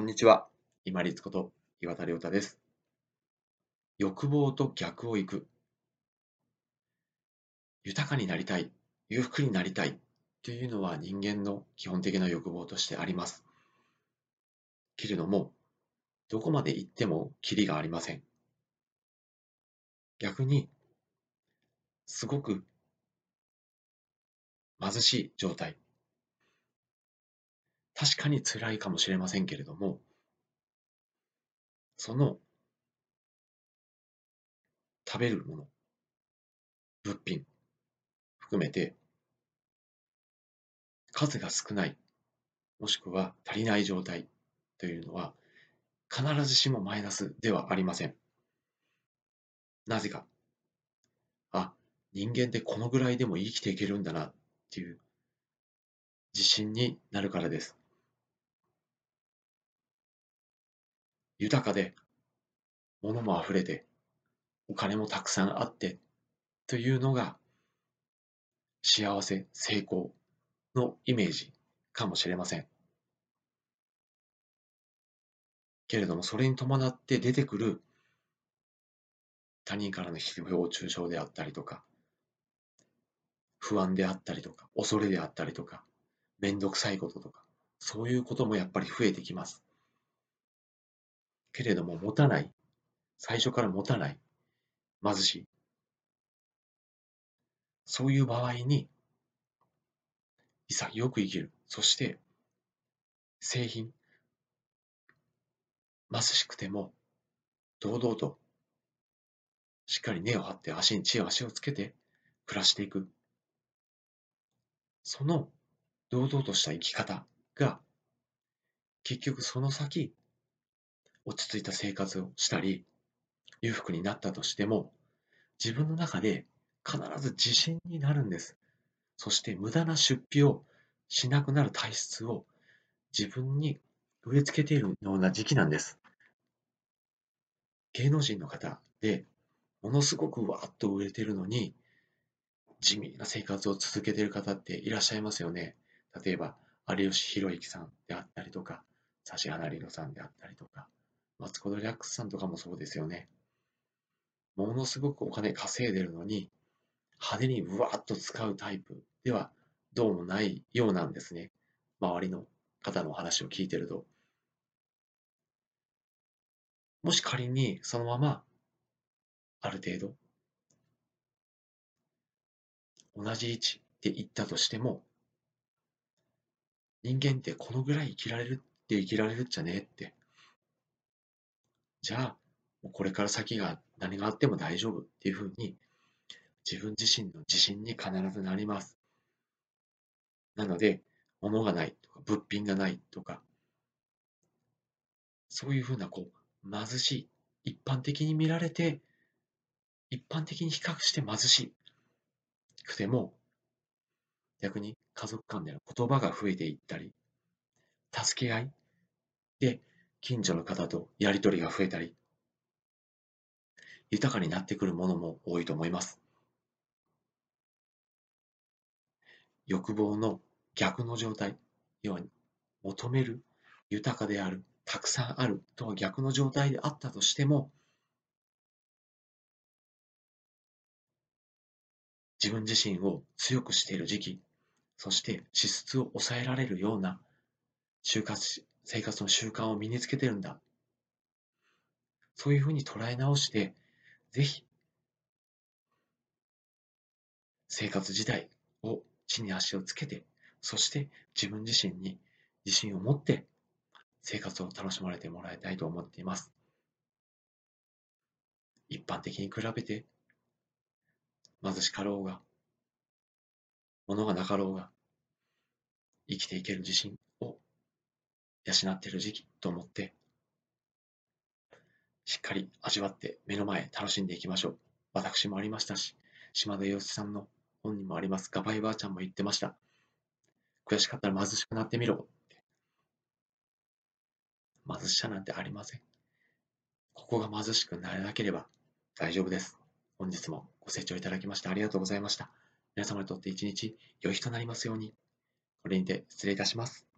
こんにちは。今立こと岩田亮太です。欲望と逆を行く。豊かになりたい、裕福になりたいというのは人間の基本的な欲望としてあります。けれども、どこまで行ってもキリがありません。逆に、すごく貧しい状態、確かに辛いかもしれませんけれども、その食べるもの、物品含めて数が少ない、もしくは足りない状態というのは必ずしもマイナスではありません。なぜか。あ、人間ってこのぐらいでも生きていけるんだなっていう自信になるからです。豊かで、物も溢れて、お金もたくさんあってというのが幸せ、成功のイメージかもしれません。けれども、それに伴って出てくる他人からの誹謗中傷であったりとか、不安であったりとか、恐れであったりとか、めんどくさいこととか、そういうこともやっぱり増えてきます。けれども持たない、最初から持たない、貧しい。そういう場合に、潔く生きる。そして、製品、貧しくても、堂々と、しっかり根を張って足に血を足をつけて暮らしていく。その堂々とした生き方が、結局その先、落ち着いた生活をしたり、裕福になったとしても、自分の中で必ず自信になるんです。そして無駄な出費をしなくなる体質を自分に植え付けているような時期なんです。芸能人の方でものすごくわーっと売れてるのに地味な生活を続けている方っていらっしゃいますよね。例えば有吉弘行さんであったりとか指原莉乃さんであったりマツコ・デラックスさんとかもそうですよね。ものすごくお金稼いでるのに、派手にうわっと使うタイプではどうもないようなんですね。周りの方のお話を聞いてると。もし仮にそのまま、ある程度、同じ位置で行ったとしても、人間ってこのぐらい生きられるって生きられるっちゃねってじゃあ、これから先が何があっても大丈夫っていうふうに、自分自身の自信に必ずなります。なので、物がないとか、物品がないとか、そういうふうな、こう、貧しい、一般的に見られて、一般的に比較して貧しくても、逆に家族間での言葉が増えていったり、助け合いで近所の方とやりとりが増えたり、豊かになってくるものも多いと思います。欲望の逆の状態、要は求める、豊かである、たくさんあるとは逆の状態であったとしても、自分自身を強くしている時期、そして支出を抑えられるような就活生活の習慣を身につけてるんだ。そういうふうに捉え直して、ぜひ、生活自体を地に足をつけて、そして自分自身に自信を持って生活を楽しまれてもらいたいと思っています。一般的に比べて貧しかろうが、物がなかろうが、生きていける自信養っている時期と思って、しっかり味わって目の前楽しんでいきましょう。私もありましたし、島田洋一さんの本にもあります、ガバイばあちゃんも言ってました。悔しかったら貧しくなってみろ。貧しさなんてありません。ここが貧しくなれなければ大丈夫です。本日もご清聴いただきましてありがとうございました。皆様にとって一日良い日となりますように。これにて失礼いたします。